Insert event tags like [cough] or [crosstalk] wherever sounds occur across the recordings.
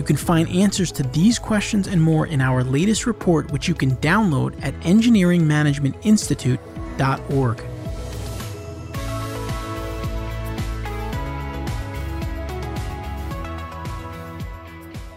You can find answers to these questions and more in our latest report, which you can download at engineeringmanagementinstitute.org.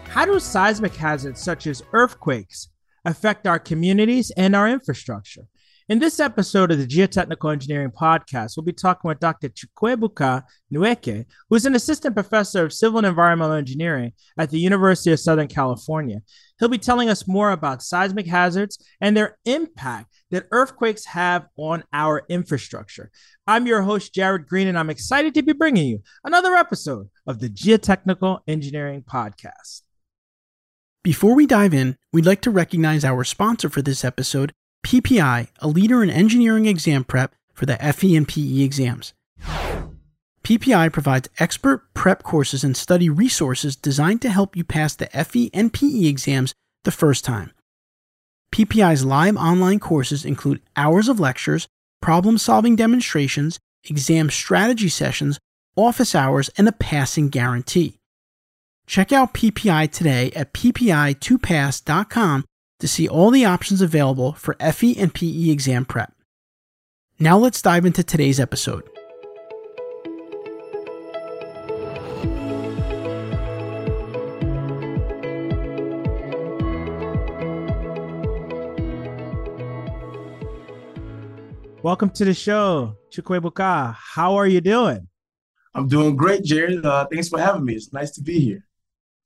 How do seismic hazards such as earthquakes affect our communities and our infrastructure? In this episode of the Geotechnical Engineering Podcast, we'll be talking with Dr. Chukwuebuka Nweke, who is an assistant professor of civil and environmental engineering at the University of Southern California. He'll be telling us more about seismic hazards and their impact that earthquakes have on our infrastructure. I'm your host, Jared Green, and I'm excited to be bringing you another episode of the Geotechnical Engineering Podcast. Before we dive in, we'd like to recognize our sponsor for this episode, PPI, a leader in engineering exam prep for the FE and PE exams. PPI provides expert prep courses and study resources designed to help you pass the FE and PE exams the first time. PPI's live online courses include hours of lectures, problem solving demonstrations, exam strategy sessions, office hours, and a passing guarantee. Check out PPI today at ppi2pass.com to see all the options available for FE and PE exam prep. Now let's dive into today's episode. Welcome to the show, Chukwuebuka. How are you doing? I'm doing great, Jared. Uh, thanks for having me. It's nice to be here.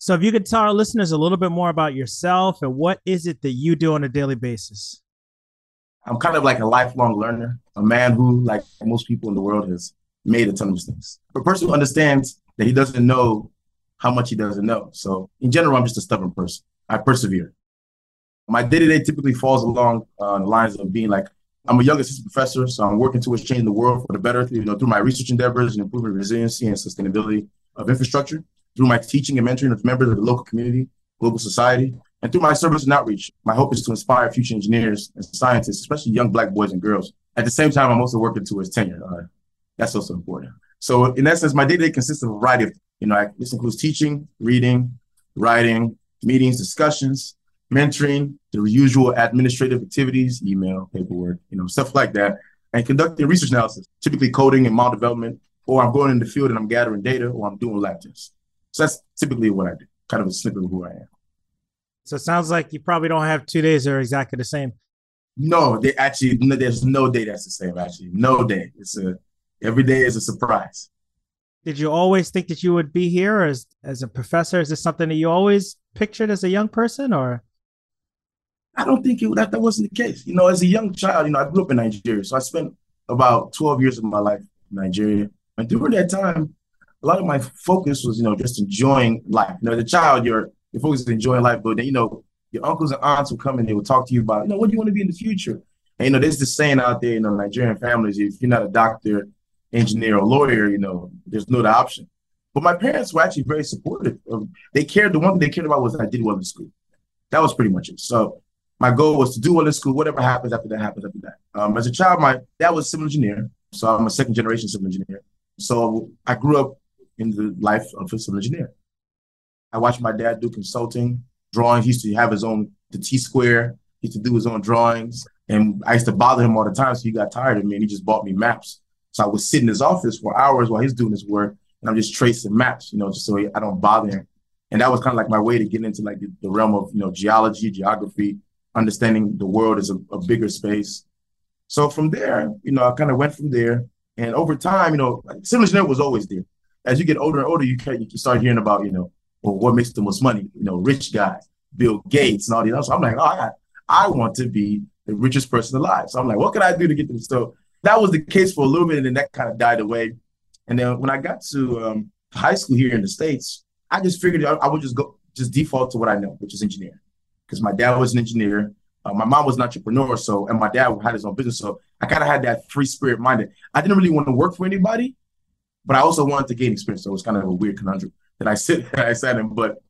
So, if you could tell our listeners a little bit more about yourself and what is it that you do on a daily basis? I'm kind of like a lifelong learner, a man who, like most people in the world, has made a ton of mistakes. A person who understands that he doesn't know how much he doesn't know. So, in general, I'm just a stubborn person. I persevere. My day to day typically falls along uh, the lines of being like, I'm a young assistant professor, so I'm working towards changing the world for the better you know, through my research endeavors and improving resiliency and sustainability of infrastructure through my teaching and mentoring of members of the local community, global society, and through my service and outreach. My hope is to inspire future engineers and scientists, especially young Black boys and girls. At the same time, I'm also working towards tenure. Uh, that's also important. So, in essence, my day to day consists of a variety of, you know, I, this includes teaching, reading, writing, meetings, discussions, mentoring, the usual administrative activities, email, paperwork, you know, stuff like that, and conducting research analysis, typically coding and model development, or I'm going in the field and I'm gathering data, or I'm doing lab tests. So that's typically what I do, kind of a snippet of who I am. So it sounds like you probably don't have two days that are exactly the same. No, they actually no, there's no day that's the same. Actually, no day. It's a every day is a surprise. Did you always think that you would be here as as a professor? Is this something that you always pictured as a young person, or? I don't think it, that that wasn't the case. You know, as a young child, you know, I grew up in Nigeria, so I spent about 12 years of my life in Nigeria, and during that time, a lot of my focus was, you know, just enjoying life. You know, as a child, your your focus is enjoying life, but then you know, your uncles and aunts will come and they will talk to you about, you know, what do you want to be in the future? And you know, there's this saying out there, you know, Nigerian families, if you're not a doctor, engineer, or lawyer, you know, there's no other option. But my parents were actually very supportive. Of, they cared. The one thing they cared about was I did well in school. That was pretty much it. So my goal was to do well in school. Whatever happens after that happens after that. Um, as a child, my dad was a civil engineer, so I'm a second generation civil engineer. So I grew up in the life of a civil engineer. I watched my dad do consulting, drawings. He used to have his own the T square. He used to do his own drawings, and I used to bother him all the time. So he got tired of me, and he just bought me maps. So I would sit in his office for hours while he's doing his work, and I'm just tracing maps, you know, just so I don't bother him. And that was kind of like my way to get into like the, realm of you know geology, geography, understanding the world as a, a bigger space. So from there, you know, I kind of went from there, and over time, you know, civil engineer was always there as you get older and older, you can, you can start hearing about, you know, well, what makes the most money? You know, rich guys, Bill Gates and all these. So I'm like, oh, I, I want to be the richest person alive. So I'm like, what can I do to get this? So that was the case for a little bit, and then that kind of died away. And then when I got to um, high school here in the States, I just figured I, I would just go just default to what I know, which is engineering, because my dad was an engineer. Uh, my mom was an entrepreneur, so and my dad had his own business, so I kind of had that free spirit minded. I didn't really want to work for anybody, but I also wanted to gain experience. So it was kind of a weird conundrum that I sit [laughs] and I sat in. But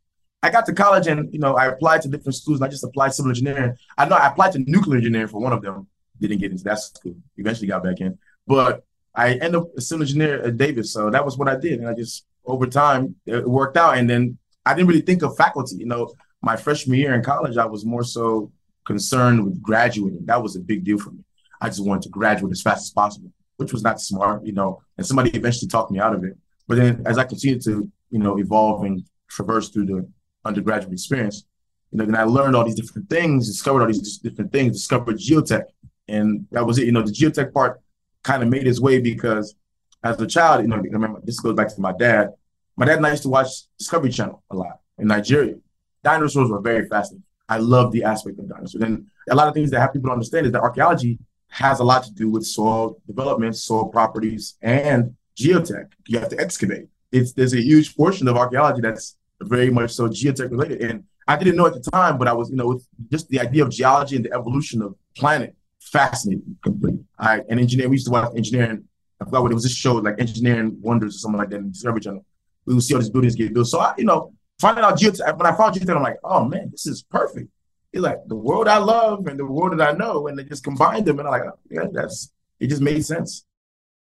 I got to college and you know I applied to different schools. I just applied civil engineering. I know I applied to nuclear engineering for one of them. Didn't get into that school. Eventually got back in, but I ended up a civil engineer at Davis. So that was what I did, and I just over time it worked out. And then I didn't really think of faculty. You know, my freshman year in college, I was more so concerned with graduating. That was a big deal for me. I just wanted to graduate as fast as possible, which was not smart, you know. And somebody eventually talked me out of it. But then as I continued to, you know, evolve and traverse through the undergraduate experience, you know, then I learned all these different things, discovered all these different things, discovered geotech. And that was it. You know, the geotech part kind of made its way because as a child, you know, remember this goes back to my dad. My dad and I used to watch Discovery Channel a lot in Nigeria. Dinosaurs were very fascinating. I love the aspect of dinosaurs. And a lot of things that have people understand is that archaeology has a lot to do with soil development, soil properties, and geotech. You have to excavate. It's there's a huge portion of archaeology that's very much so geotech related. And I didn't know at the time, but I was, you know, just the idea of geology and the evolution of planet fascinating completely. I and engineering, we used to watch engineering. I forgot what it was. This show like Engineering Wonders or something like that in Discovery Channel. We would see all these buildings get built. So I, you know, finding out geotech when I found geotech, I'm like, oh man, this is perfect. It's like the world I love and the world that I know, and they just combined them, and I'm like, oh, yeah, that's it. Just made sense.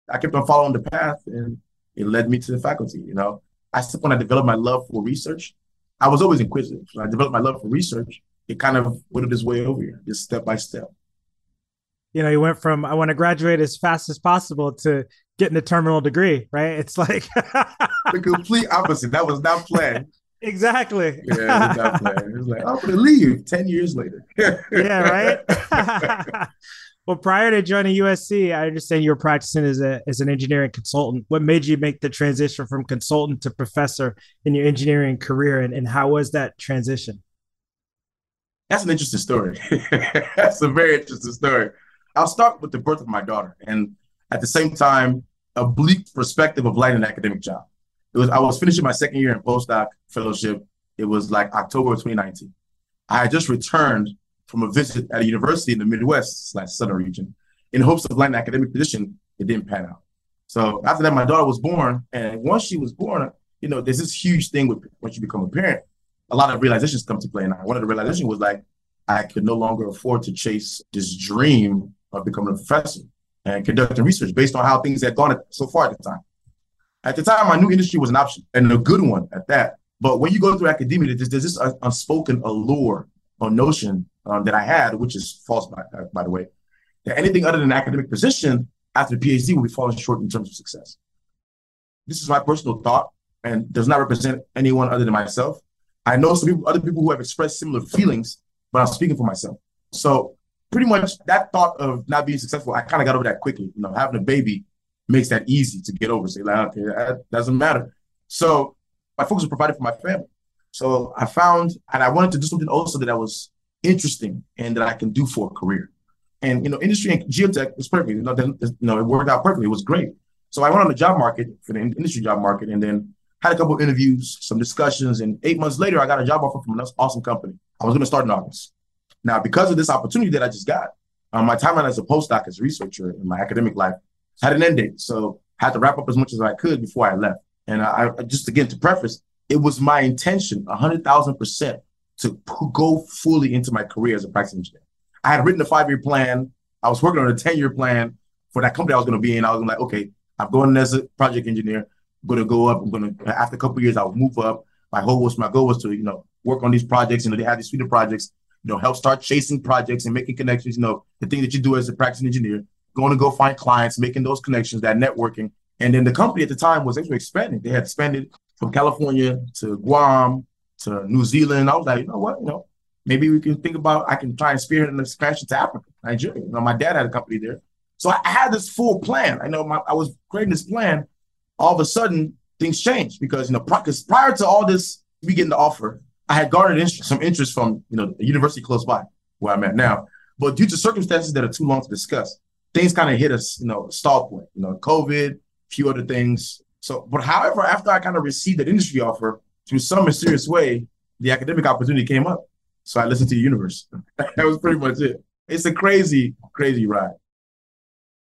I kept on following the path, and it led me to the faculty. You know, I when I developed my love for research, I was always inquisitive. When I developed my love for research, it kind of went its way over here, just step by step you know, you went from I want to graduate as fast as possible to getting a terminal degree, right? It's like the complete opposite. That was not planned. [laughs] Exactly. Yeah, it was not planned. It like, oh, I'm gonna leave 10 years later. [laughs] yeah, right. [laughs] well, prior to joining USC, I understand you were practicing as a as an engineering consultant. What made you make the transition from consultant to professor in your engineering career and, and how was that transition? That's an interesting story. [laughs] That's a very interesting story. I'll start with the birth of my daughter, and at the same time, a bleak perspective of light an academic job. It was I was finishing my second year in postdoc fellowship. It was like October of 2019. I had just returned from a visit at a university in the Midwest slash Southern region in hopes of landing an academic position. It didn't pan out. So after that, my daughter was born, and once she was born, you know, there's this huge thing with once you become a parent, a lot of realizations come to play. And one of the realizations was like I could no longer afford to chase this dream of becoming a professor and conducting research based on how things had gone so far at the time. At the time, I knew industry was an option and a good one at that. But when you go through academia, there's, there's this unspoken allure or notion um, that I had, which is false, by, uh, by the way, that anything other than an academic position after the PhD will be falling short in terms of success. This is my personal thought and does not represent anyone other than myself. I know some people, other people who have expressed similar feelings, but I'm speaking for myself. So pretty much that thought of not being successful, I kind of got over that quickly. You know, having a baby makes that easy to get over. Say, like, okay, that doesn't matter. So my focus was provided for my family. So I found, and I wanted to do something also that I was interesting and that I can do for a career. And you know, industry and geotech was perfect. You know, then, you know, it worked out perfectly. It was great. So I went on the job market for the industry job market, and then had a couple interviews, some discussions, and eight months later, I got a job offer from an awesome company. I was going to start in August. Now, because of this opportunity that I just got, um, my timeline as a postdoc, as a researcher in my academic life, had an end date. So I had to wrap up as much as I could before I left. And I, I just again to preface, it was my intention, hundred thousand percent, to p- go fully into my career as a practice engineer. I had written a five-year plan. I was working on a ten-year plan for that company I was going to be in. I was like, okay, I'm going as a project engineer. I'm going to go up. I'm going to after a couple years, I'll move up. My whole was my goal was to you know work on these projects. You know, they had these suite of projects you know, help start chasing projects and making connections. You know, the thing that you do as a practicing engineer, going to go find clients, making those connections, that networking. And then the company at the time was actually expanding. They had expanded from California to Guam to New Zealand. I was like, you know what, you know, maybe we can think about I can try and spearhead an expansion to Africa, Nigeria. You know, my dad had a company there. So I had this full plan. I know my, I was creating this plan. All of a sudden, things changed because you know, because prior to all this, we getting the offer, I had garnered interest, some interest from you know a university close by where I'm at now, but due to circumstances that are too long to discuss, things kind of hit us, you know, a stall point. You know, COVID, a few other things. So, but however, after I kind of received that industry offer, through some mysterious way, the academic opportunity came up. So I listened to the universe. [laughs] that was pretty much it. It's a crazy, crazy ride.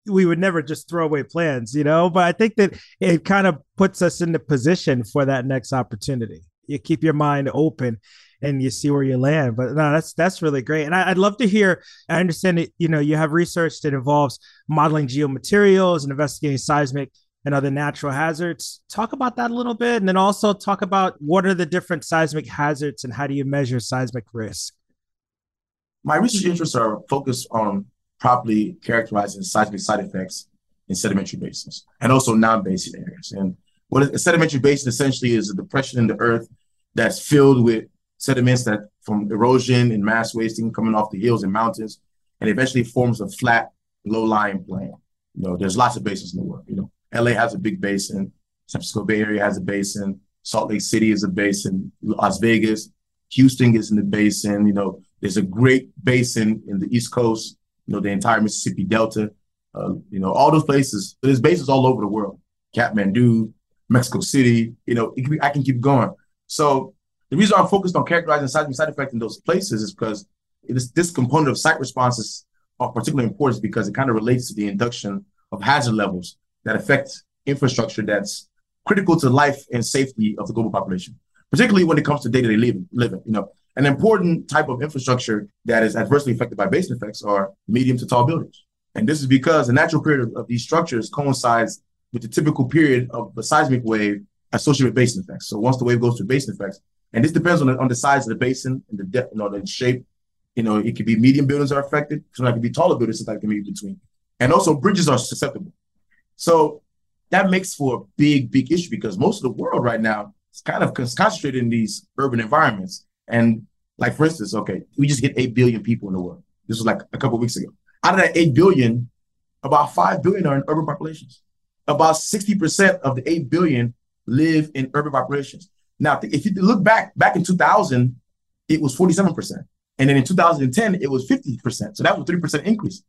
We would never just throw away plans, you know, but I think that it kind of puts us in the position for that next opportunity. You keep your mind open and you see where you land. But no, that's that's really great. And I, would love to hear. I understand that you know you have research that involves modeling geomaterials and investigating seismic and other natural hazards. Talk about that a little bit, and then also talk about what are the different seismic hazards and how do you measure seismic risk. My research interests are focused on properly characterizing seismic site effects in sedimentary basins and also non-basin areas. And what a sedimentary basin essentially is a depression in the earth that's filled with sediments that from erosion and mass wasting coming off the hills and mountains, and eventually forms a flat, low-lying plain. You know, there's lots of basins in the world. You know, LA has a big basin, San Francisco Bay Area has a basin, Salt Lake City is a basin, Las Vegas, Houston is in the basin. You know, there's a great basin in the East Coast. You know, the entire Mississippi Delta. Uh, you know, all those places. There's bases all over the world. Kathmandu, Mexico City. You know, I can keep going. So the reason I'm focused on characterizing seismic site effects in those places is because this component of site responses are particularly important because it kind of relates to the induction of hazard levels that affect infrastructure that's critical to life and safety of the global population, particularly when it comes to day-to-day living. living. You know, an important type of infrastructure that is adversely affected by basin effects are medium to tall buildings. And this is because the natural period of, of these structures coincides with the typical period of the seismic wave associated with basin effects. So once the wave goes through basin effects, and this depends on the, on the size of the basin and the depth, you know, the shape. You know, it could be medium buildings are affected. Sometimes it could be taller buildings, sometimes it can be between. And also bridges are susceptible. So that makes for a big, big issue because most of the world right now is kind of concentrated in these urban environments. And like, for instance, okay, we just hit 8 billion people in the world. This was like a couple weeks ago. Out of that 8 billion, about 5 billion are in urban populations. About 60% of the 8 billion live in urban populations. Now, if you look back, back in 2000, it was 47%. And then in 2010, it was 50%. So that was a 3% increase.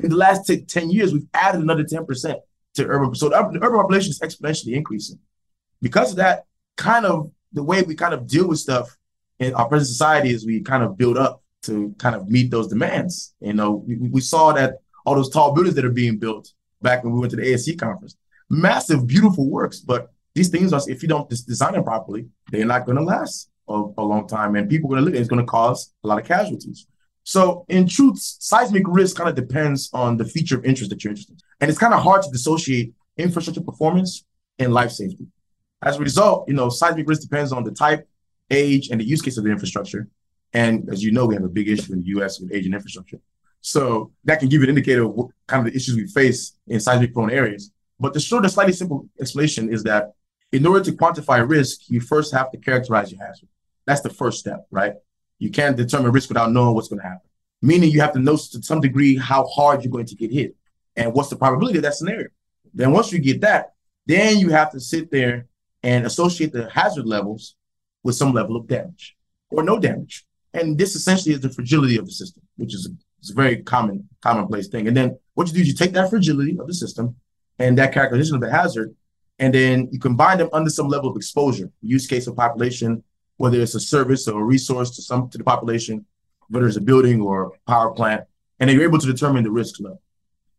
In the last t- 10 years, we've added another 10% to urban. So the urban, the urban population is exponentially increasing. Because of that, kind of the way we kind of deal with stuff in our present society is we kind of build up to kind of meet those demands. You know, we, we saw that all those tall buildings that are being built back when we went to the ASCE conference, massive, beautiful works, but these things are, if you don't design them properly, they're not going to last a, a, long time, and people are going to live. It's going to cause a lot of casualties. So, in truth, seismic risk kind of depends on the feature of interest that you're interested in, and it's kind of hard to dissociate infrastructure performance and life safety. As a result, you know, seismic risk depends on the type, age, and the use case of the infrastructure. And as you know, we have a big issue in the U.S. with aging infrastructure. So that can give you an indicator of what kind of the issues we face in seismic prone areas. But the short and slightly simple explanation is that in order to quantify risk, you first have to characterize your hazard. That's the first step, right? You can't determine risk without knowing what's going to happen. Meaning you have to know to some degree how hard you're going to get hit and what's the probability of that scenario. Then once you get that, then you have to sit there and associate the hazard levels with some level of damage or no damage. And this essentially is the fragility of the system, which is a, it's a very common commonplace thing. And then what you do is you take that fragility of the system and that characterization of the hazard and then you combine them under some level of exposure, use case of population, whether it's a service or a resource to some to the population, whether it's a building or a power plant, and then you're able to determine the risk level.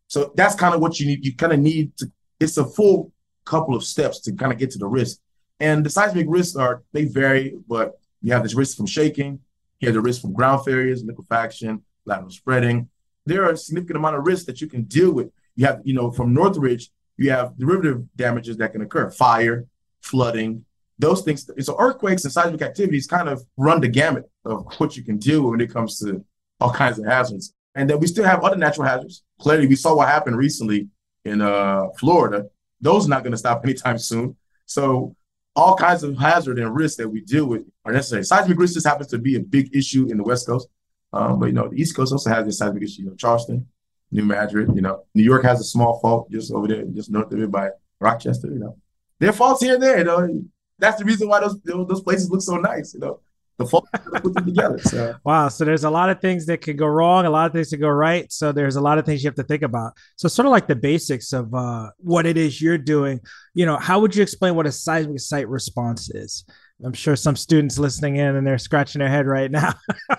So that's kind of what you need. You kind of need to. It's a full couple of steps to kind of get to the risk, and the seismic risks are they vary, but you have this risk from shaking, you have the risk from ground failures, liquefaction, lateral spreading. There are a significant amount of risks that you can deal with. You have, you know, from Northridge, you have derivative damages that can occur fire, flooding, those things. So earthquakes and seismic activities kind of run the gamut of what you can with when it comes to all kinds of hazards. And then we still have other natural hazards. Clearly, we saw what happened recently in uh, Florida. Those are not going to stop [laughs] anytime soon. So all kinds of hazard and risks that we deal with are necessary. Seismic risk just happens to be a big issue in the West Coast. Um, but you know, the East Coast also has this seismic issue. You know, Charleston, New Madrid. You know, New York has a small fault just over there, just north of it by Rochester. You know, there are faults here and there. You know, that's the reason why those those places look so nice. You know, the faults put them together. So. [laughs] Wow. So there's a lot of things that can go wrong, a lot of things that go right. So there's a lot of things you have to think about. So sort of like the basics of uh, what it is you're doing. You know, how would you explain what a seismic site response is? I'm sure some students listening in and they're scratching their head right now.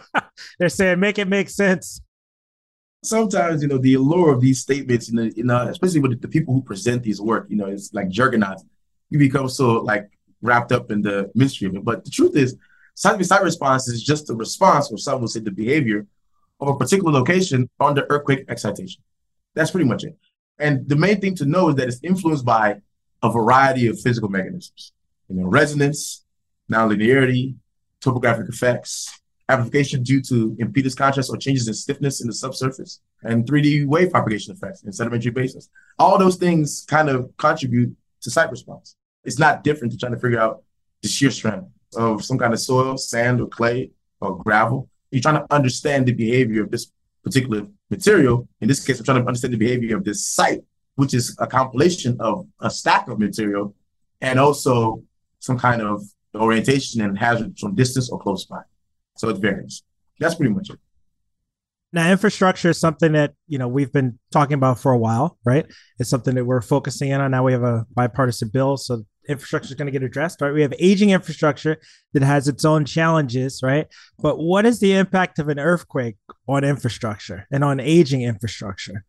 [laughs] they're saying, make it make sense. Sometimes, you know, the allure of these statements, you know, you know especially with the people who present these work, you know, it's like juggernauts. You become so like wrapped up in the mystery of it. But the truth is, seismic site response is just a response, or some will say the behavior of a particular location under earthquake excitation. That's pretty much it. And the main thing to know is that it's influenced by a variety of physical mechanisms. You know, resonance, nonlinearity, topographic effects, amplification due to impedance contrast or changes in stiffness in the subsurface, and 3D wave propagation effects in sedimentary basins. All those things kind of contribute to site response. It's not different to trying to figure out the shear strength of some kind of soil, sand or clay or gravel. You're trying to understand the behavior of this particular material. In this case, I'm trying to understand the behavior of this site, which is a compilation of a stack of material and also some kind of orientation and hazard from distance or close by. So it varies. That's pretty much it. Now, infrastructure is something that you know we've been talking about for a while, right? It's something that we're focusing in on. Now we have a bipartisan bill, so infrastructure is going to get addressed, right? We have aging infrastructure that has its own challenges, right? But what is the impact of an earthquake on infrastructure and on aging infrastructure?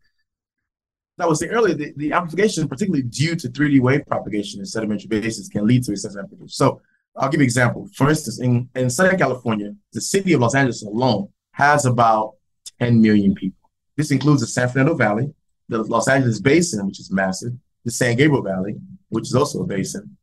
That was the earlier, the, the amplification, particularly due to 3D wave propagation in sedimentary basins, can lead to excessive amplitude. So I'll give you an example. For instance, in, in Southern California, the city of Los Angeles alone has about 10 million people. This includes the San Fernando Valley, the Los Angeles Basin, which is massive, the San Gabriel Valley, which is also a basin.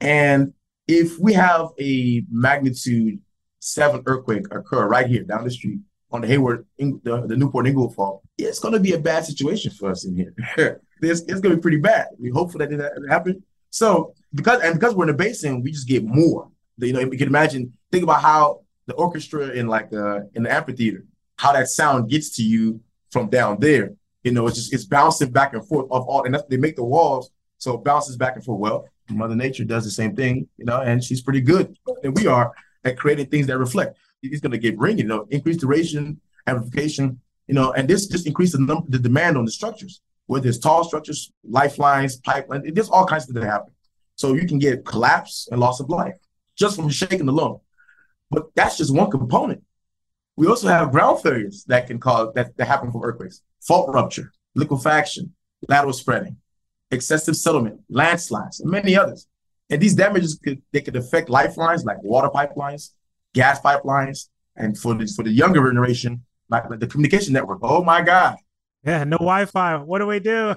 And if we have a magnitude seven earthquake occur right here down the street on the Hayward, the, the Newport Inglewood fault, it's going to be a bad situation for us in here. [laughs] it's, it's going to be pretty bad. We hope that it happen. So because and because we're in a basin, we just get more. You know, you can imagine. Think about how the orchestra in like uh, in the amphitheater, how that sound gets to you from down there. You know, it's just it's bouncing back and forth of all, and they make the walls so it bounces back and forth. Well, Mother Nature does the same thing, you know, and she's pretty good and we are at creating things that reflect. It's going to get ringing, you know, increased duration, amplification, you know, and this just increases the number, the demand on the structures. Whether it's tall structures, lifelines, pipeline, there's all kinds of things that happen. So you can get collapse and loss of life just from shaking alone. But that's just one component. We also have ground failures that can cause that, that happen from earthquakes, fault rupture, liquefaction, lateral spreading, excessive settlement, landslides, and many others. And these damages could they could affect lifelines like water pipelines, gas pipelines, and for the for the younger generation, like the communication network. Oh my God. Yeah, no Wi-Fi. What do we do?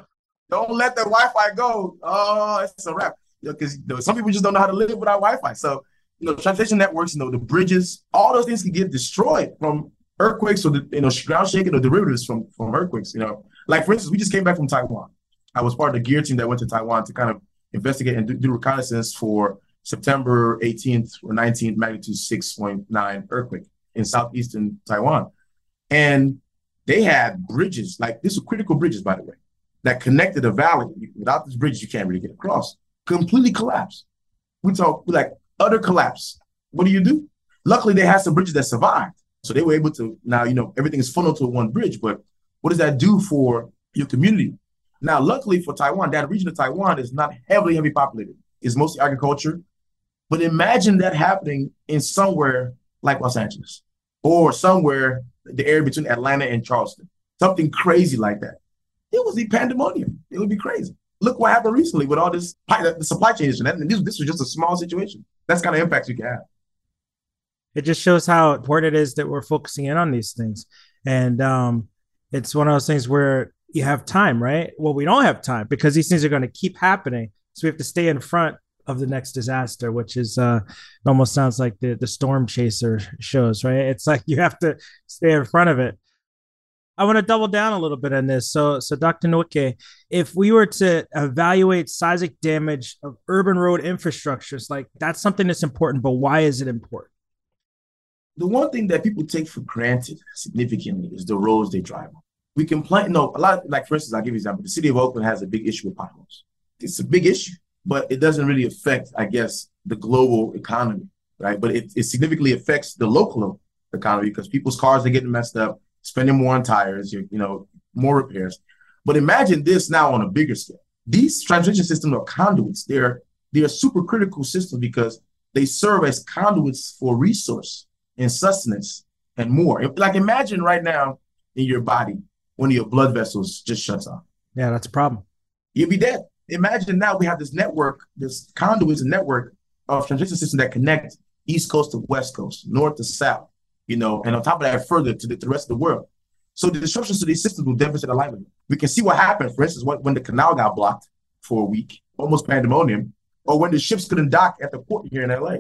Don't let the Wi-Fi go. Oh, it's a wrap. Because you know, some people just don't know how to live without Wi-Fi. So, you know, transportation networks, you know, the bridges, all those things can get destroyed from earthquakes or the you know ground shaking or derivatives from from earthquakes. You know, like for instance, we just came back from Taiwan. I was part of the GEER team that went to Taiwan to kind of investigate and do, do reconnaissance for September 18th or 19th magnitude 6.9 earthquake in southeastern Taiwan. And they had bridges, like these were critical bridges, by the way, that connected a valley. Without this bridge, you can't really get across. Completely collapsed. We talk like utter collapse. What do you do? Luckily, they had some bridges that survived. So they were able to now, you know, everything is funneled to one bridge. But what does that do for your community? Now, luckily for Taiwan, that region of Taiwan is not heavily, heavily populated. It's mostly agriculture. But imagine that happening in somewhere like Los Angeles or somewhere the area between Atlanta and Charleston, something crazy like that. It would be pandemonium. It would be crazy. Look what happened recently with all this the supply chain issue. This, this was just a small situation. That's kind of impacts you can have. It just shows how important it is that we're focusing in on these things. And um, it's one of those things where you have time, right? Well, we don't have time because these things are going to keep happening. So we have to stay in front of the next disaster, which is uh almost sounds like the the storm chaser shows, right? It's like you have to stay in front of it. I want to double down a little bit on this. So, so Dr. Nweke, if we were to evaluate seismic damage of urban road infrastructures, like that's something that's important, but why is it important? The one thing that people take for granted significantly is the roads they drive on we can complain. No, a lot. Like for instance, I'll give you an example. The city of Oakland has a big issue with potholes. It's a big issue, but it doesn't really affect, I guess, the global economy, right? But it, it significantly affects the local economy because people's cars are getting messed up, spending more on tires, you, you know, more repairs. But imagine this now on a bigger scale. These transmission systems are conduits. They're they're super critical systems because they serve as conduits for resource and sustenance and more. Like imagine right now in your body, one of your blood vessels just shuts off. Yeah, that's a problem. You'll be dead. Imagine now we have this network, this conduits and network of transmission system that connect East Coast to West Coast, North to South, you know, and on top of that, further to the, to the rest of the world. So the disruptions to these systems will our livelihood. We can see what happened, for instance, when, when the canal got blocked for a week, almost pandemonium, or when the ships couldn't dock at the port here in LA.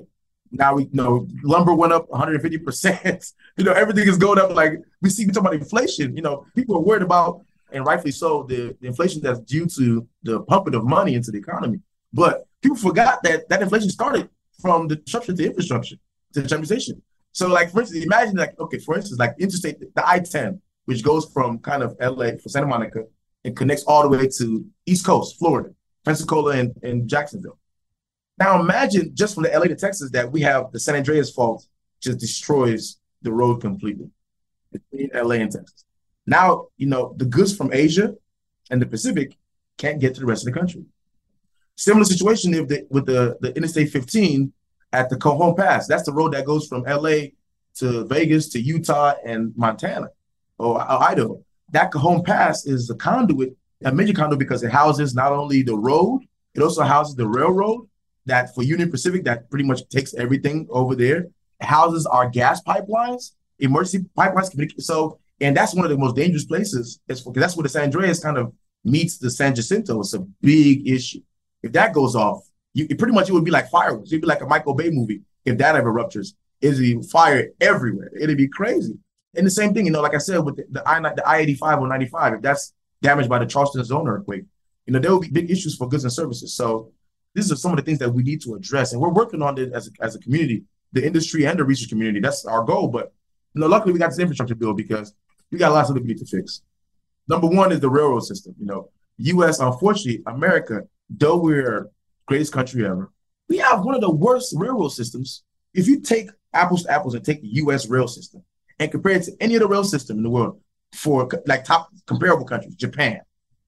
Now we you know lumber went up 150 percent. [laughs] You know everything is going up. Like we see, we talk about inflation. You know people are worried about, and rightfully so, the, the inflation that's due to the pumping of money into the economy. But people forgot that that inflation started from the disruption to infrastructure to transportation. So like for instance, imagine like okay, for instance, like interstate the I-10, which goes from kind of LA for Santa Monica and connects all the way to East Coast, Florida, Pensacola, and, and Jacksonville. Now imagine just from the LA to Texas that we have the San Andreas fault just destroys the road completely between LA and Texas. Now, you know, the goods from Asia and the Pacific can't get to the rest of the country. Similar situation if the, with the, the Interstate 15 at the Cajon Pass. That's the road that goes from LA to Vegas to Utah and Montana or, Idaho. That Cajon Pass is a conduit, a major conduit because it houses not only the road, it also houses the railroad that for Union Pacific that pretty much takes everything over there, houses our gas pipelines, emergency pipelines. So, and that's one of the most dangerous places. It's because that's where the San Andreas kind of meets the San Jacinto. It's a big issue. If that goes off, you pretty much it would be like fireworks. It'd be like a Michael Bay movie if that ever ruptures. It'd be fire everywhere. It'd be crazy. And the same thing, you know, like I said with the, I the I eighty five or ninety five, if that's damaged by the Charleston zone earthquake, you know, there will be big issues for goods and services. So these are some of the things that we need to address, and we're working on it as a, as a community, the industry and the research community. That's our goal. But you know, luckily we got this infrastructure bill because we got lots of things to fix. Number one is the railroad system. You know, U.S. Unfortunately, America, though we're greatest country ever, we have one of the worst railroad systems. If you take apples to apples and take the U.S. rail system and compare it to any other rail system in the world for like top comparable countries, Japan,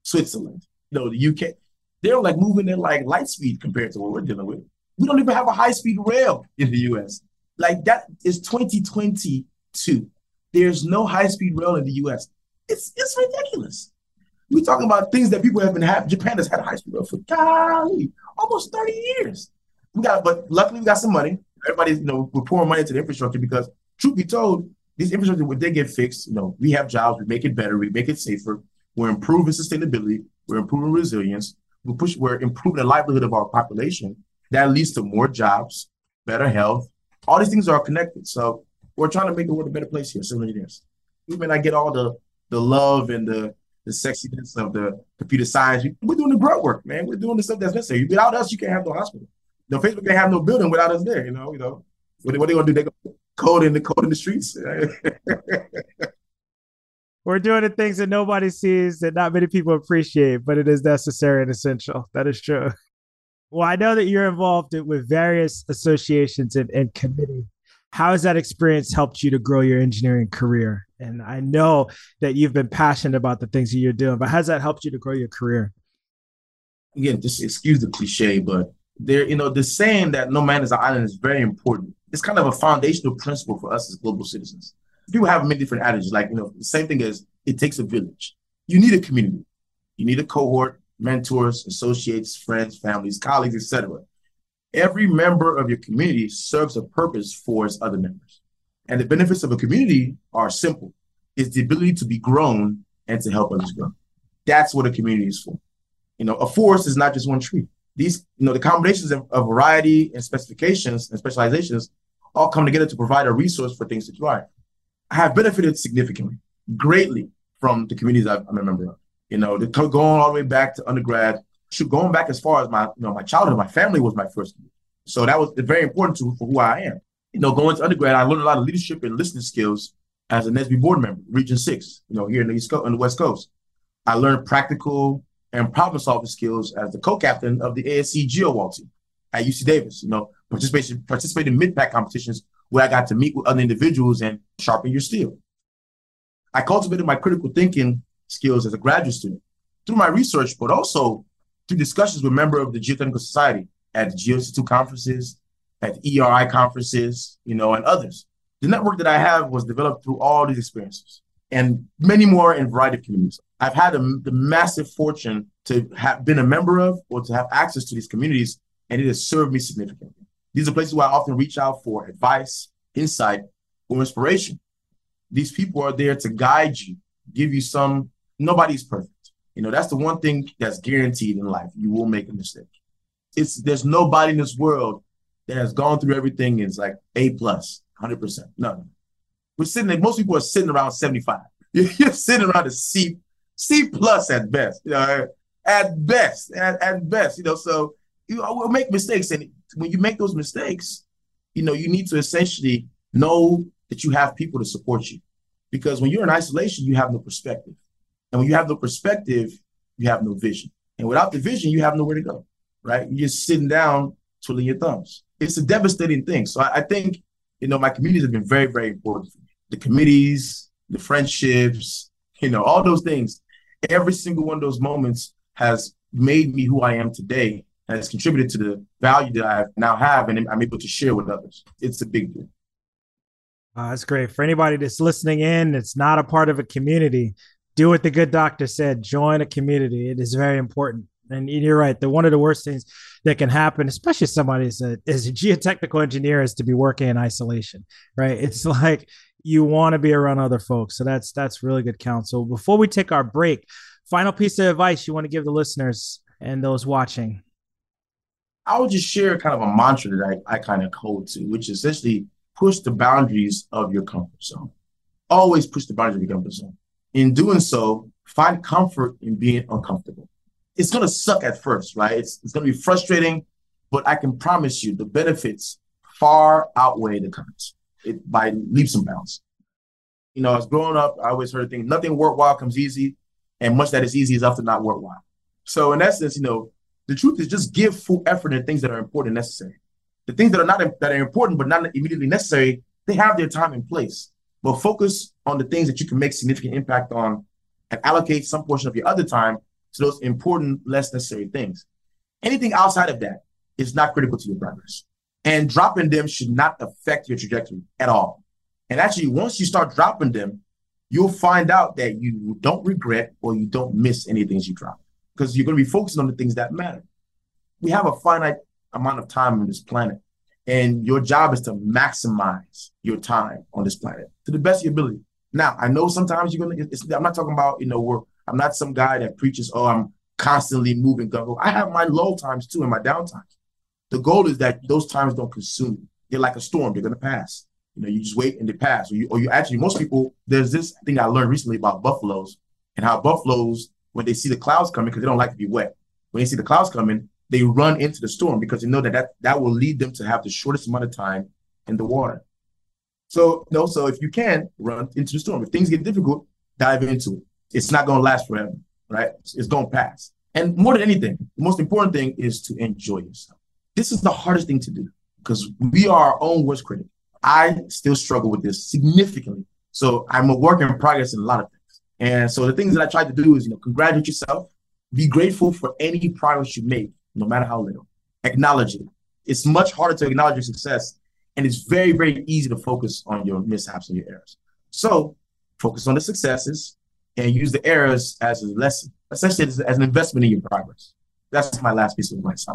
Switzerland, you know, the UK, they're like moving at like light speed compared to what we're dealing with. We don't even have a high speed rail in the US. Like that is 2022. There's no high speed rail in the US. It's it's ridiculous. We're talking about things that people have been having. Japan has had a high speed rail for golly, almost 30 years. We got, but luckily we got some money. Everybody's, you know, we're pouring money into the infrastructure because truth be told, these infrastructure, when they get fixed, you know, we have jobs, we make it better, we make it safer, we're improving sustainability, we're improving resilience, we push, we're improving the livelihood of our population. That leads to more jobs, better health. All these things are connected. So we're trying to make the world a better place here, civil engineers. We may not get all the the love and the the sexiness of the computer science. We're doing the grunt work, man. We're doing the stuff that's necessary. Without us, you can't have no hospital. No Facebook can't have no building without us there. You know, you know. What, what they gonna do? They go code in the code in the streets. [laughs] We're doing the things that nobody sees that not many people appreciate, but it is necessary and essential. That is true. Well, I know that you're involved with various associations and, and committees. How has that experience helped you to grow your engineering career? And I know that you've been passionate about the things that you're doing, but has that helped you to grow your career? Again, just excuse the cliche, but there, you know, the saying that no man is an island is very important. It's kind of a foundational principle for us as global citizens people have many different adages. Like, you know, the same thing as it takes a village. You need a community. You need a cohort, mentors, associates, friends, families, colleagues, etc. Every member of your community serves a purpose for its other members. And the benefits of a community are simple. It's the ability to be grown and to help others grow. That's what a community is for. You know, a forest is not just one tree. These, you know, the combinations of, of variety and specifications and specializations all come together to provide a resource for things to thrive. I have benefited significantly, greatly from the communities I'm a member of. You know, the, going all the way back to undergrad, shoot, going back as far as my, you know, my childhood, my family was my first. So that was very important to for who I am. You know, going to undergrad, I learned a lot of leadership and listening skills as a NSBE board member, Region Six. You know, here in the East Coast, on the West Coast, I learned practical and problem solving skills as the co-captain of the ASCE GeoWall team at UC Davis. You know, participation participated in Mid-Pac competitions where I got to meet with other individuals and sharpen your steel. I cultivated my critical thinking skills as a graduate student through my research, but also through discussions with members of the Geotechnical Society at GeoInstitute conferences, at EERI conferences, you know, and others. The network that I have was developed through all these experiences and many more in a variety of communities. I've had a, the massive fortune to have been a member of or to have access to these communities, and it has served me significantly. These are places where I often reach out for advice, insight, or inspiration. These people are there to guide you, give you some. Nobody's perfect. You know, that's the one thing that's guaranteed in life. You will make a mistake. It's there's nobody in this world that has gone through everything and is like A plus, 100%. No. We're sitting there, most people are sitting around 75. [laughs] You're, sitting around a C, C plus at best, you know, at best, at, at best, you know. So you will make mistakes. And when you make those mistakes, you know, you need to essentially know that you have people to support you. Because when you're in isolation, you have no perspective. And when you have no perspective, you have no vision. And without the vision, you have nowhere to go, right? You're just sitting down, twiddling your thumbs. It's a devastating thing. So I, I think, you know, my communities have been very, very important for me. The committees, the friendships, you know, all those things. Every single one of those moments has made me who I am today, has contributed to the value that I now have and I'm able to share with others. It's a big deal. Uh, that's great. For anybody that's listening in, it's not a part of a community. Do what the good doctor said. Join a community. It is very important. And you're right. The one of the worst things that can happen, especially somebody as a, as a geotechnical engineer, is to be working in isolation. Right? It's [laughs] like you want to be around other folks. So that's that's really good counsel. Before we take our break, final piece of advice you want to give the listeners and those watching. I would just share kind of a mantra that I, I kind of hold to, which is essentially push the boundaries of your comfort zone. Always push the boundaries of your comfort zone. In doing so, find comfort in being uncomfortable. It's going to suck at first, right? It's, it's going to be frustrating, but I can promise you the benefits far outweigh the cons it, by leaps and bounds. You know, as growing up, I always heard a thing, nothing worthwhile comes easy, and much that is easy is often not worthwhile. So in essence, you know, the truth is just give full effort in things that are important and necessary. The things that are not that are important but not immediately necessary, they have their time and place. But focus on the things that you can make significant impact on and allocate some portion of your other time to those important, less necessary things. Anything outside of that is not critical to your progress. And dropping them should not affect your trajectory at all. And actually, once you start dropping them, you'll find out that you don't regret or you don't miss any things you drop because you're going to be focusing on the things that matter. We have a finite amount of time on this planet. And your job is to maximize your time on this planet to the best of your ability. Now, I know sometimes you're gonna. I'm not talking about you know where I'm not some guy that preaches. Oh, I'm constantly moving. Go. I have my low times too and my down times. The goal is that those times don't consume you. They're like a storm. They're gonna pass. You know, you just wait and they pass. Or you, or you actually, most people. There's this thing I learned recently about buffaloes and how buffaloes, when they see the clouds coming, because they don't like to be wet. When they see the clouds coming, they run into the storm because they know that, that that will lead them to have the shortest amount of time in the water. So, know, so if you can run into the storm, if things get difficult, dive into it. It's not going to last forever, right? It's going to pass. And more than anything, the most important thing is to enjoy yourself. This is the hardest thing to do because we are our own worst critic. I still struggle with this significantly. So I'm a work in progress in a lot of things. And so the things that I try to do is, you know, congratulate yourself, be grateful for any progress you make no matter how little. Acknowledge it. It's much harder to acknowledge your success, and it's very, very easy to focus on your mishaps and your errors. So focus on the successes and use the errors as a lesson, essentially as, an investment in your progress. That's my last piece of advice.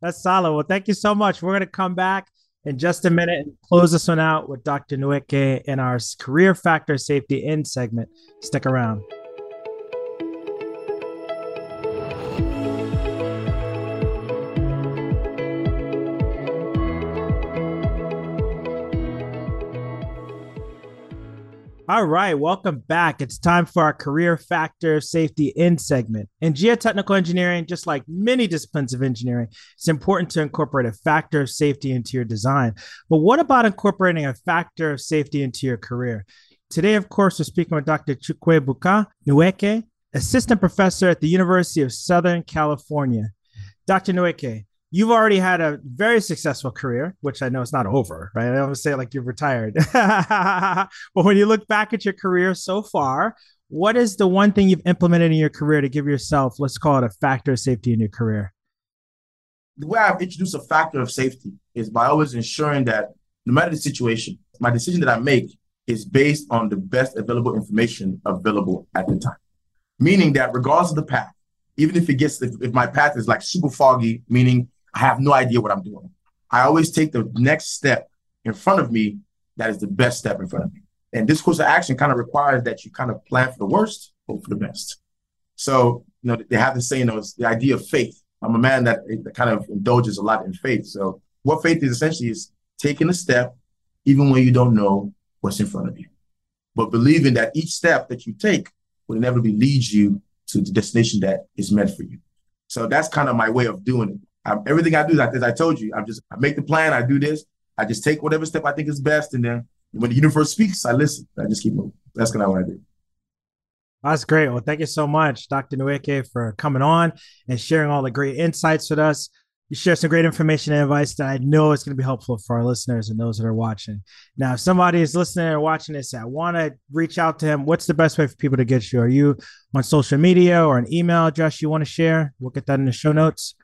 That's solid. Well, thank you so much. We're going to come back in just a minute and close this one out with Dr. Nweke in our career factor safety in segment. Stick around. All right, welcome back. It's time for our career factor safety in segment. In geotechnical engineering, just like many disciplines of engineering, it's important to incorporate a factor of safety into your design. But what about incorporating a factor of safety into your career? Today, of course, we're speaking with Dr. Chukwuebuka Nweke, assistant professor at the University of Southern California. Dr. Nweke, you've already had a very successful career, which I know it's not over, right? I always say like you've retired. [laughs] but when you look back at your career so far, what is the one thing you've implemented in your career to give yourself, let's call it a factor of safety in your career? the way I've introduced a factor of safety is by always ensuring that no matter the situation, my decision that I make is based on the best available information available at the time. Meaning that regardless of the path, even if it gets, if, if my path is like super foggy, meaning I have no idea what I'm doing, I always take the next step in front of me that is the best step in front of me. And this course of action kind of requires that you kind of plan for the worst, hope for the best. So, you know, they have this saying, you know, it's the idea of faith. I'm a man that, that kind of indulges a lot in faith. So, what faith is essentially is taking a step, even when you don't know what's in front of you, but believing that each step that you take will inevitably lead you to the destination that is meant for you. So that's kind of my way of doing it. I'm, everything I do, like as I told you, I'm just I make the plan, I do this, I just take whatever step I think is best, and then when the universe speaks, I listen. I just keep moving. That's kind of what I do. That's great. Well, thank you so much, Dr. Nweke, for coming on and sharing all the great insights with us. You share some great information and advice that I know is going to be helpful for our listeners and those that are watching. Now, if somebody is listening or watching this, I want to reach out to him. What's the best way for people to get you? Are you on social media or an email address you want to share? We'll get that in the show notes.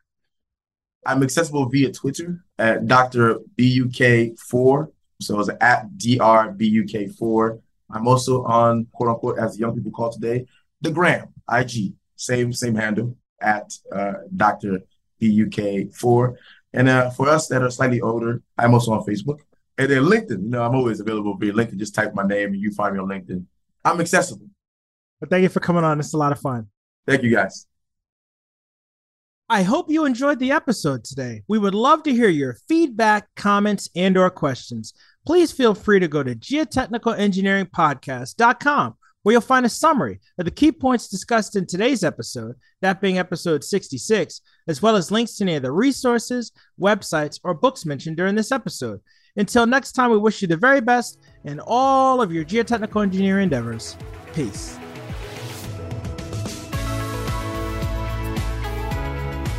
I'm accessible via Twitter at Dr. BUK4. So it's at DRBUK4. I'm also on quote unquote, as young people call today, the gram, IG, same, same handle at uh, Dr. BUK4. And uh, for us that are slightly older, I'm also on Facebook. And then LinkedIn, you know, I'm always available via LinkedIn. Just type my name and you find me on LinkedIn. I'm accessible. But thank you for coming on. It's a lot of fun. Thank you guys. I hope you enjoyed the episode today. We would love to hear your feedback, comments, and or questions. Please feel free to go to geotechnicalengineeringpodcast.com where you'll find a summary of the key points discussed in today's episode, that being episode 66, as well as links to any of the resources, websites, or books mentioned during this episode. Until next time, we wish you the very best in all of your geotechnical engineering endeavors. Peace.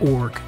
org.